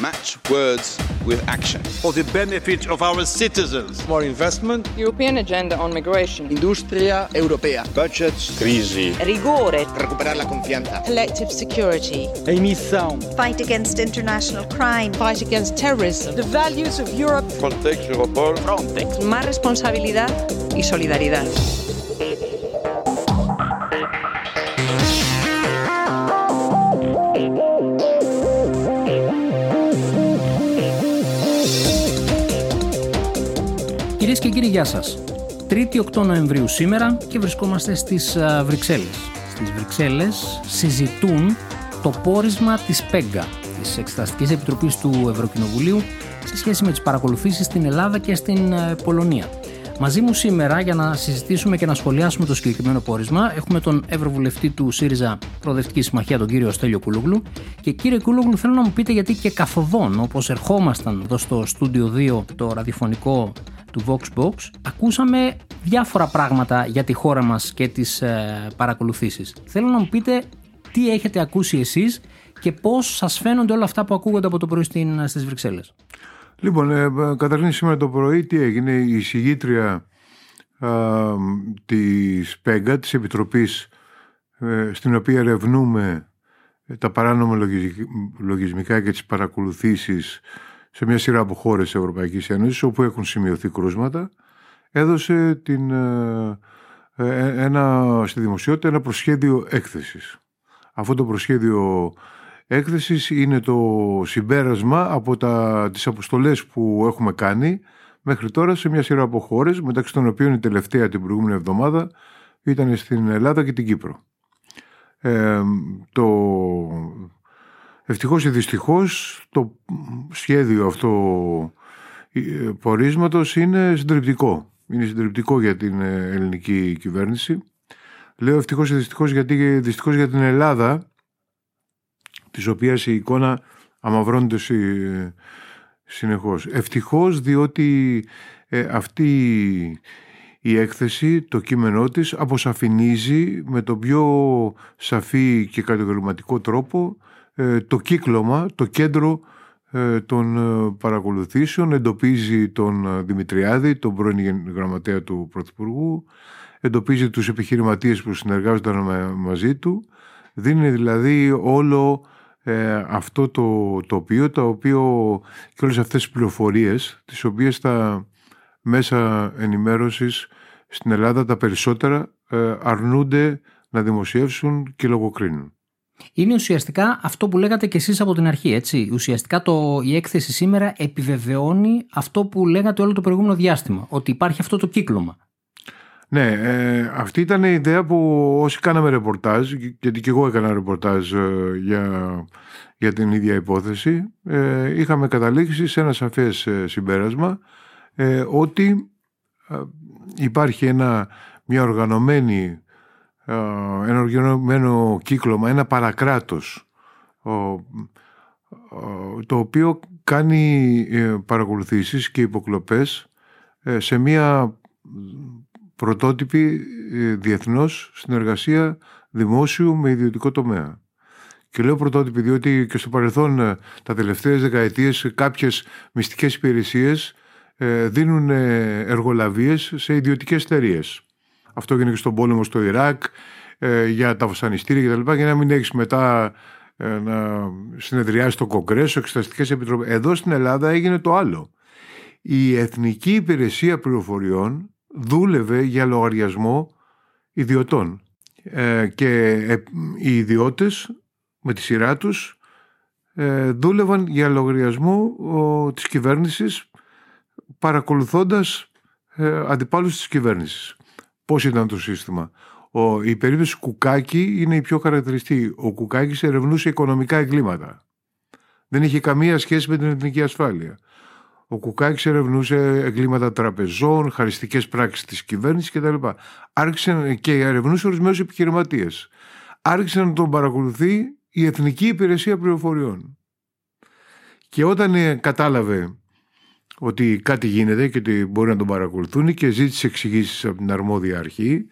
Match words with action. For the benefit of our citizens. More investment. European agenda on migration. Industria europea. Budgets. Crisi. Rigore. Recuperar la confianza. Collective security. Emissão. Fight against international crime. Fight against terrorism. The values of Europe. Frontex, Europol. Frontex. Más responsabilidad y solidaridad. Γεια σας. 3η 8 Νοεμβρίου σήμερα και βρισκόμαστε στις Βρυξέλλες. Στις Βρυξέλλες συζητούν το πόρισμα της ΠΕΓΚΑ, της Εξεταστικής Επιτροπής του Ευρωκοινοβουλίου, σε σχέση με τις παρακολουθήσεις στην Ελλάδα και στην Πολωνία. Μαζί μου σήμερα για να συζητήσουμε και να σχολιάσουμε το συγκεκριμένο πόρισμα έχουμε τον Ευρωβουλευτή του ΣΥΡΙΖΑ Προοδευτικής Συμμαχία, τον κύριο Στέλιο Κούλογλου. Και κύριε Κούλογλου, θέλω να μου πείτε γιατί και καθοδόν, όπως ερχόμασταν εδώ στο στούντιο 2, το ραδιοφωνικό του Voxbox, ακούσαμε διάφορα πράγματα για τη χώρα μας και τις ε, παρακολουθήσεις. Θέλω να μου πείτε τι έχετε ακούσει εσείς και πώς σας φαίνονται όλα αυτά που ακούγονται από το πρωί στην, στις Βρυξέλλες. Λοιπόν, ε, καταρχήν σήμερα το πρωί τι έγινε, η συγγήτρια ε, της ΠΕΓΑ, της Επιτροπής ε, στην οποία ερευνούμε τα παράνομα λογισμικά και τις παρακολουθήσεις σε μια σειρά από χώρες της Ευρωπαϊκής Ένωσης όπου έχουν σημειωθεί κρούσματα έδωσε την, ε, ε, ένα, στη δημοσιότητα ένα προσχέδιο έκθεσης. Αυτό το προσχέδιο έκθεσης είναι το συμπέρασμα από τα, τις αποστολές που έχουμε κάνει μέχρι τώρα σε μια σειρά από χώρες μεταξύ των οποίων η τελευταία την προηγούμενη εβδομάδα ήταν στην Ελλάδα και την Κύπρο. Ε, το Ευτυχώς ή δυστυχώς το σχέδιο αυτό ε, πορίσματος είναι συντριπτικό. Είναι συντριπτικό για την ε, ελληνική κυβέρνηση. Λέω ευτυχώς ή δυστυχώς γιατί δυστυχώς για την Ελλάδα της οποίας η εικόνα αμαυρώνεται συνεχώς. Ευτυχώς διότι ε, αυτή η έκθεση, το κείμενό της αποσαφηνίζει με τον πιο σαφή και κατηγορηματικό τρόπο ε, το κύκλωμα, το κέντρο ε, των ε, παρακολουθήσεων εντοπίζει τον Δημητριάδη, τον πρώην γραμματέα του Πρωθυπουργού, εντοπίζει τους επιχειρηματίες που συνεργάζονταν μαζί του, δίνει δηλαδή όλο αυτό το τοπίο, το οποίο και όλες αυτές τις πληροφορίες, τις οποίες τα μέσα ενημέρωσης στην Ελλάδα τα περισσότερα αρνούνται να δημοσιεύσουν και λογοκρίνουν. Είναι ουσιαστικά αυτό που λέγατε και εσείς από την αρχή, έτσι. Ουσιαστικά το, η έκθεση σήμερα επιβεβαιώνει αυτό που λέγατε όλο το προηγούμενο διάστημα, ότι υπάρχει αυτό το κύκλωμα. Ναι, ε, αυτή ήταν η ιδέα που όσοι κάναμε ρεπορτάζ, γιατί και εγώ έκανα ρεπορτάζ ε, για, για την ίδια υπόθεση, ε, είχαμε καταλήξει σε ένα σαφές ε, συμπέρασμα ότι υπάρχει ένα, μια οργανωμένη ένα οργανωμένο κύκλωμα, ένα παρακράτος το οποίο κάνει ε, παρακολουθήσεις και υποκλοπές ε, σε μια πρωτότυπη ε, διεθνώς συνεργασία δημόσιου με ιδιωτικό τομέα. Και λέω πρωτότυπη διότι και στο παρελθόν τα τελευταίες δεκαετίες κάποιες μυστικές υπηρεσίες δίνουν εργολαβίες σε ιδιωτικές εταιρείες. Αυτό έγινε και στον πόλεμο στο Ιράκ, ε, για τα βασανιστήρια κτλ. Για να μην έχεις μετά ε, να συνεδριάσεις το Κογκρέσο, εξεταστικές επιτροπές. Εδώ στην Ελλάδα έγινε το άλλο. Η Εθνική Υπηρεσία Πληροφοριών δούλευε για λογαριασμό ιδιωτών. Ε, και οι ιδιώτες με τη σειρά τους δούλευαν για λογαριασμό της κυβέρνησης παρακολουθώντας αντιπάλους της κυβέρνησης. Πώς ήταν το σύστημα. Ο, η περίπτωση Κουκάκη είναι η πιο χαρακτηριστική. Ο Κουκάκης ερευνούσε οικονομικά εγκλήματα. Δεν είχε καμία σχέση με την εθνική ασφάλεια. Ο Κουκάκης ερευνούσε εγκλήματα τραπεζών, χαριστικές πράξεις της κυβέρνησης κτλ. Άρχισε και ερευνούσε ορισμένους επιχειρηματίες. Άρχισε να τον παρακολουθεί η Εθνική Υπηρεσία Πληροφοριών. Και όταν ε, κατάλαβε ότι κάτι γίνεται και ότι μπορεί να τον παρακολουθούν και ζήτησε εξηγήσεις από την αρμόδια αρχή,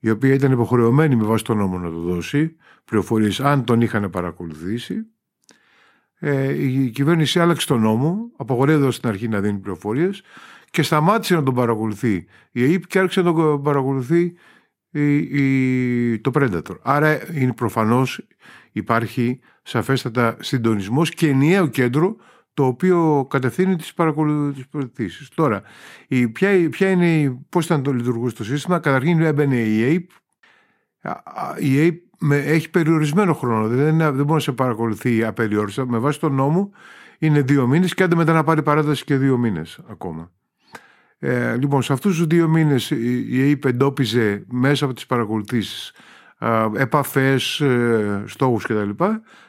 η οποία ήταν υποχρεωμένη με βάση τον νόμο να το δώσει, πληροφορίες αν τον είχαν παρακολουθήσει, ε, η κυβέρνηση άλλαξε τον νόμο, απαγορεύοντα στην αρχή να δίνει πληροφορίες και σταμάτησε να τον παρακολουθεί η ΑΕΠ και άρχισε να τον παρακολουθεί η, η, το Predator. Άρα είναι προφανώς υπάρχει σαφέστατα συντονισμός και ενιαίο κέντρο το οποίο κατευθύνει τις παρακολουθήσεις. Τώρα, η, ποια, ποια είναι, πώς ήταν το λειτουργούσε το σύστημα; Καταρχήν έμπαινε η ΑΕΠ. Η ΑΕΠ έχει περιορισμένο χρόνο, δεν, δεν μπορεί να σε παρακολουθεί απεριόριστα. Με βάση τον νόμο είναι δύο μήνες και άντε μετά να πάρει παράταση και δύο μήνες ακόμα. Ε, λοιπόν, σε αυτούς τους δύο μήνες η ΑΕΠ εντόπιζε μέσα από τις παρακολουθήσεις ε, επαφές, ε, στόχους κτλ.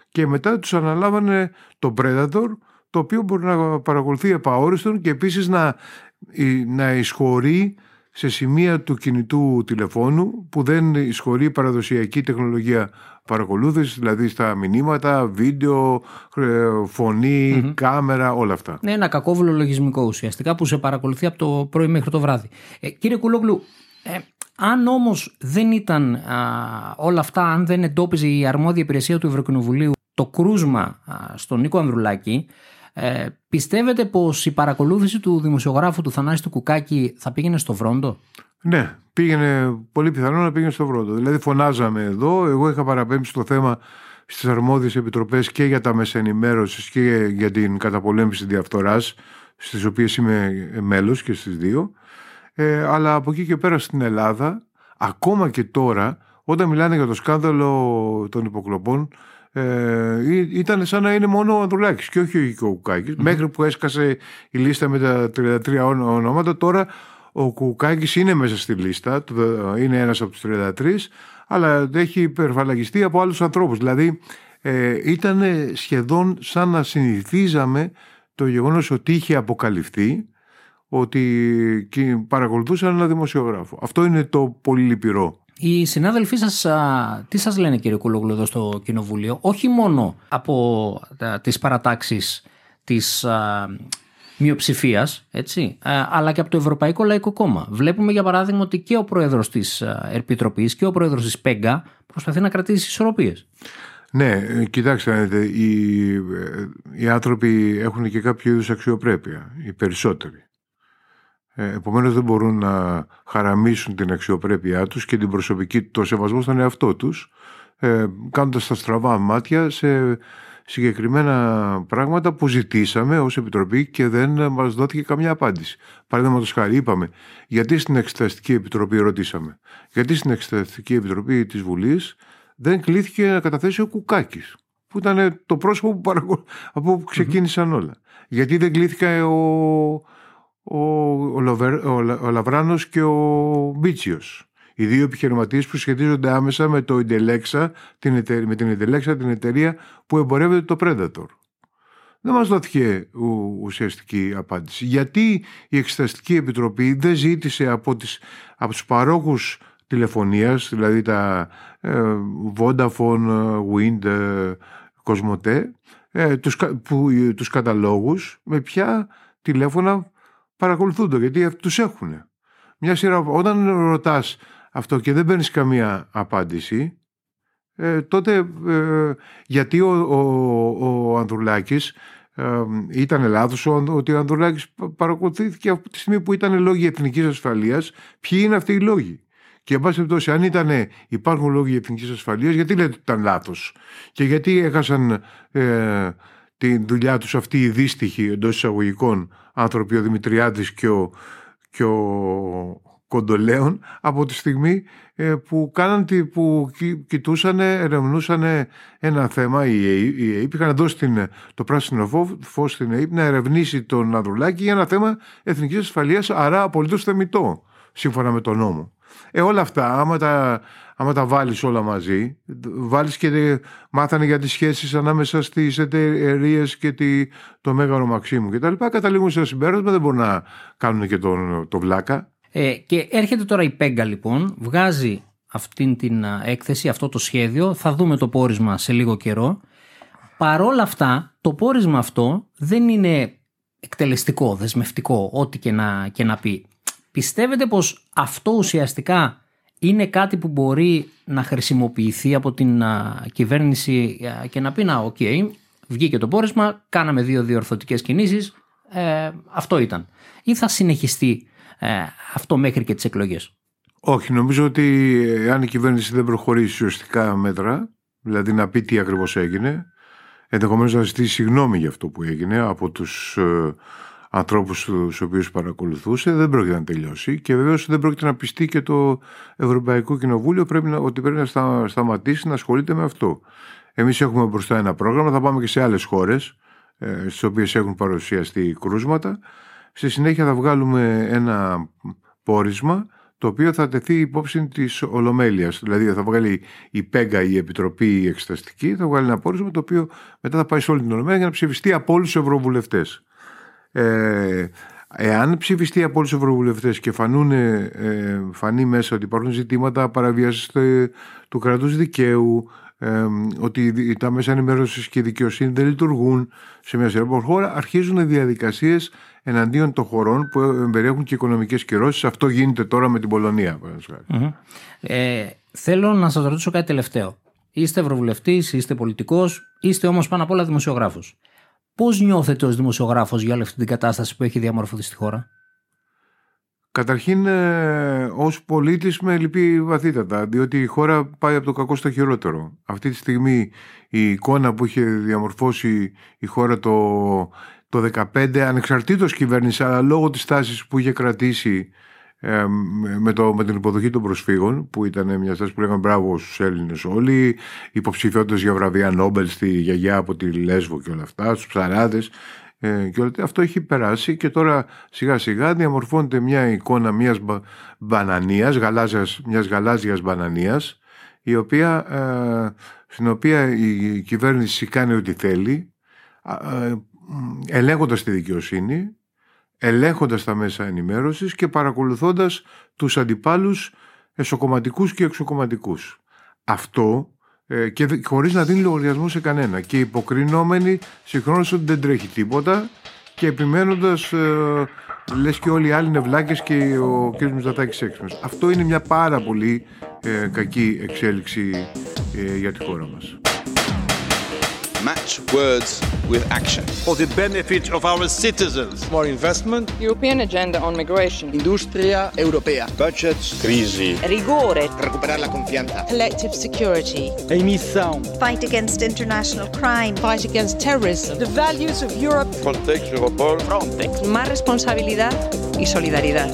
Και μετά τους αναλάβανε το Predator, το οποίο μπορεί να παρακολουθεί επαόριστον και επίσης να, να εισχωρεί σε σημεία του κινητού τηλεφώνου που δεν εισχωρεί παραδοσιακή τεχνολογία παρακολούθησης, δηλαδή στα μηνύματα, βίντεο, φωνη κάμερα, όλα αυτά. Ναι, ένα κακόβουλο λογισμικό ουσιαστικά που σε παρακολουθεί από το πρωί μέχρι το βράδυ. Ε, κύριε Κουλόγλου, ε, αν όμως δεν ήταν όλα αυτά, αν δεν εντόπιζε η αρμόδια υπηρεσία του Ευρωκοινοβουλίου το κρούσμα στον Νίκο Ανδρουλάκη, ε, πιστεύετε πως η παρακολούθηση του δημοσιογράφου του Θανάση του Κουκάκη θα πήγαινε στο Βρόντο; Ναι, πήγαινε πολύ πιθανό να πήγαινε στο Βρόντο. Δηλαδή φωνάζαμε εδώ, εγώ είχα παραπέμψει το θέμα στις αρμόδιες επιτροπές και για τα μέσα ενημέρωσης και για την καταπολέμηση διαφθοράς, στις οποίες είμαι μέλος και στις δύο. Ε, αλλά από εκεί και πέρα στην Ελλάδα, ακόμα και τώρα, όταν μιλάνε για το σκάνδαλο των υποκλοπών, ε, ήταν σαν να είναι μόνο ο Ανδρουλάκης και όχι ο κουκακης Μέχρι που έσκασε η λίστα με τα 33 ονόματα, τώρα ο Κουκάκης είναι μέσα στη λίστα, είναι ένας από τους 33, αλλά έχει υπερφαλαγιστεί από άλλους ανθρώπους. Δηλαδή ε, ήταν σχεδόν σαν να συνηθίζαμε το γεγονός ότι είχε αποκαλυφθεί ότι παρακολουθούσαν ένα δημοσιογράφο. Αυτό είναι το πολύ λυπηρό. Οι συνάδελφοί σας, τι σας λένε κύριε Κουλόγλου εδώ στο Κοινοβούλιο, όχι μόνο από α, τις παρατάξεις της α, μειοψηφίας, έτσι, αλλά και από το Ευρωπαϊκό Λαϊκό Κόμμα. Βλέπουμε για παράδειγμα ότι και ο πρόεδρος της Επιτροπής και ο πρόεδρος της ΠΕΓΚΑ προσπαθεί να κρατήσει ισορροπίες. Ναι, ε, κοιτάξτε, οι, ε, οι άνθρωποι έχουν και κάποιο είδους αξιοπρέπεια, οι περισσότεροι. Ε, επομένως δεν μπορούν να χαραμίσουν την αξιοπρέπειά τους και την προσωπική, το σεβασμό στον εαυτό τους ε, κάνοντας τα στραβά μάτια σε συγκεκριμένα πράγματα που ζητήσαμε ως Επιτροπή και δεν μας δόθηκε καμιά απάντηση. Παραδείγματος χάρη είπαμε γιατί στην Εξεταστική Επιτροπή ρωτήσαμε γιατί στην Εξεταστική Επιτροπή της Βουλής δεν κλήθηκε να καταθέσει ο Κουκάκης που ήταν το πρόσωπο που παρακολου... από όπου ξεκίνησαν όλα. Γιατί δεν κλήθηκε ο, ο, ο, Λοβερ, ο, Λαβράνος και ο Μπίτσιος. Οι δύο επιχειρηματίες που σχετίζονται άμεσα με, το Indelexa, την εταιρεία, με την Indelexa, την εταιρεία που εμπορεύεται το Predator. Δεν μας δόθηκε ουσιαστική απάντηση. Γιατί η Εξεταστική Επιτροπή δεν ζήτησε από, τις, από τους παρόχους τηλεφωνίας, δηλαδή τα ε, Vodafone, Wind, ε, Cosmote, ε, τους, που, τους καταλόγους με ποια τηλέφωνα παρακολουθούνται, γιατί τους έχουν. Μια σειρά, όταν ρωτάς αυτό και δεν παίρνεις καμία απάντηση, ε, τότε ε, γιατί ο, ο, ο Ανδρουλάκης ε, ήταν λάθος ότι ο Ανδρουλάκης παρακολουθήθηκε από τη στιγμή που ήταν λόγοι εθνικής ασφαλείας ποιοι είναι αυτοί οι λόγοι και εν πάση περιπτώσει, αν ήταν, υπάρχουν λόγοι εθνικής ασφαλείας, γιατί λέτε ότι ήταν λάθος; Και γιατί έχασαν ε, τη δουλειά τους αυτοί οι δύστιχοι εντός εισαγωγικών άνθρωποι, ο Δημητριάδης και ο, και ο Κοντολέων, από τη στιγμή ε, που, κάναν, που κοιτούσαν, ερευνούσαν ένα θέμα η ΑΕΠ. Είχαν δώσει την, το πράσινο φω στην ΑΕΠ να ερευνήσει τον Ανδρουλάκη για ένα θέμα εθνικής ασφαλείας, άρα απολύτως θεμητό, σύμφωνα με τον νόμο. Ε, όλα αυτά, άμα τα, άμα τα βάλεις όλα μαζί, βάλεις και μάθανε για τις σχέσεις ανάμεσα στις εταιρείες και τη, το Μέγαρο Μαξίμου και τα λοιπά, καταλήγουν σε συμπέρασμα, δεν μπορούν να κάνουν και τον, το βλάκα. Ε, και έρχεται τώρα η Πέγκα λοιπόν, βγάζει αυτή την έκθεση, αυτό το σχέδιο, θα δούμε το πόρισμα σε λίγο καιρό. Παρόλα αυτά, το πόρισμα αυτό δεν είναι εκτελεστικό, δεσμευτικό, ό,τι και να, και να πει. Πιστεύετε πως αυτό ουσιαστικά είναι κάτι που μπορεί να χρησιμοποιηθεί από την κυβέρνηση και να πει να οκ, Βγήκε το πόρισμα, κάναμε δύο διορθωτικές κινήσεις, ε, αυτό ήταν. Ή θα συνεχιστεί ε, αυτό μέχρι και τις εκλογές; Όχι, νομίζω ότι αν η κυβέρνηση δεν προχωρήσει ουσιαστικά μέτρα, δηλαδή να πει τι ακριβώς έγινε, ενδεχομένως να ζητήσει συγγνώμη για αυτό που έγινε από τους ε, ανθρώπους τους οποίους παρακολουθούσε, δεν πρόκειται να τελειώσει και βεβαίως δεν πρόκειται να πιστεί και το Ευρωπαϊκό Κοινοβούλιο πρέπει να, ότι πρέπει να στα, σταματήσει να ασχολείται με αυτό. Εμείς έχουμε μπροστά ένα πρόγραμμα, θα πάμε και σε άλλες χώρες ε, στις οποίες έχουν παρουσιαστεί κρούσματα. Στη συνέχεια θα βγάλουμε ένα πόρισμα το οποίο θα τεθεί υπόψη της Ολομέλειας. Δηλαδή θα βγάλει η ΠΕΓΑ, η Επιτροπή η Εξεταστική, θα βγάλει ένα πόρισμα το οποίο μετά θα πάει σε όλη την Ολομέλεια για να ψηφιστεί από όλους τους Ευρωβουλευτές. Ε, εάν ψηφιστεί από όλους τους Ευρωβουλευτές και φανούν, ε, φανεί μέσα ότι υπάρχουν ζητήματα παραβίαση του κράτους δικαίου, ε, ότι τα μέσα ενημέρωσης και η δικαιοσύνη δεν λειτουργούν σε μια σειρά από χώρα, αρχίζουν διαδικασίες εναντίον των χωρών που περιέχουν και οικονομικές κυρώσεις. Αυτό γίνεται τώρα με την πολωνια Ε, θέλω να σας ρωτήσω κάτι τελευταίο. Είστε ευρωβουλευτής, είστε πολιτικός, είστε όμως πάνω απ' όλα δημοσιογράφος. Πώς νιώθετε ως δημοσιογράφος για όλη αυτή την κατάσταση που έχει διαμορφωθεί στη χώρα, Καταρχήν, ε, ως πολίτης με λυπεί βαθύτατα, διότι η χώρα πάει από το κακό στο χειρότερο. Αυτή τη στιγμή η εικόνα που είχε διαμορφώσει η χώρα το, το 2015, ανεξαρτήτως κυβέρνησης, αλλά λόγω της τάσης που είχε κρατήσει ε, με, το, με την υποδοχή των προσφύγων, που ήταν μια στάση που λέγανε μπράβο στους Έλληνες όλοι, υποψηφιότητες για βραβεία Νόμπελ στη γιαγιά από τη Λέσβο και όλα αυτά, στους ψαράδες. Ε, και όλα, αυτό έχει περάσει και τώρα σιγά σιγά διαμορφώνεται μια εικόνα μιας μπανανίας, γαλάζιας, μιας γαλάζιας μπανανίας η οποία, ε, στην οποία η κυβέρνηση κάνει ό,τι θέλει ε, ελέγχοντας τη δικαιοσύνη ελέγχοντας τα μέσα ενημέρωσης και παρακολουθώντας τους αντιπάλους εσωκομματικούς και εξωκομματικούς. Αυτό ε, και χωρίς να δίνει λογαριασμό σε κανένα και υποκρινόμενοι συγχρόνως ότι δεν τρέχει τίποτα και επιμένοντας ε, λες και όλοι οι άλλοι είναι βλάκες και ο κ. Μητσοτάκης έξυπνος. Αυτό είναι μια πάρα πολύ ε, κακή εξέλιξη ε, για τη χώρα μας. Match words with action. For the benefit of our citizens. More investment. European agenda on migration. Industria europea. Budgets. Crisi. Rigore. Recuperar la confianza. Collective security. Emissão. Fight against international crime. Fight against terrorism. The values of Europe. Frontex, Europol. Frontex. Más responsabilidad y solidaridad.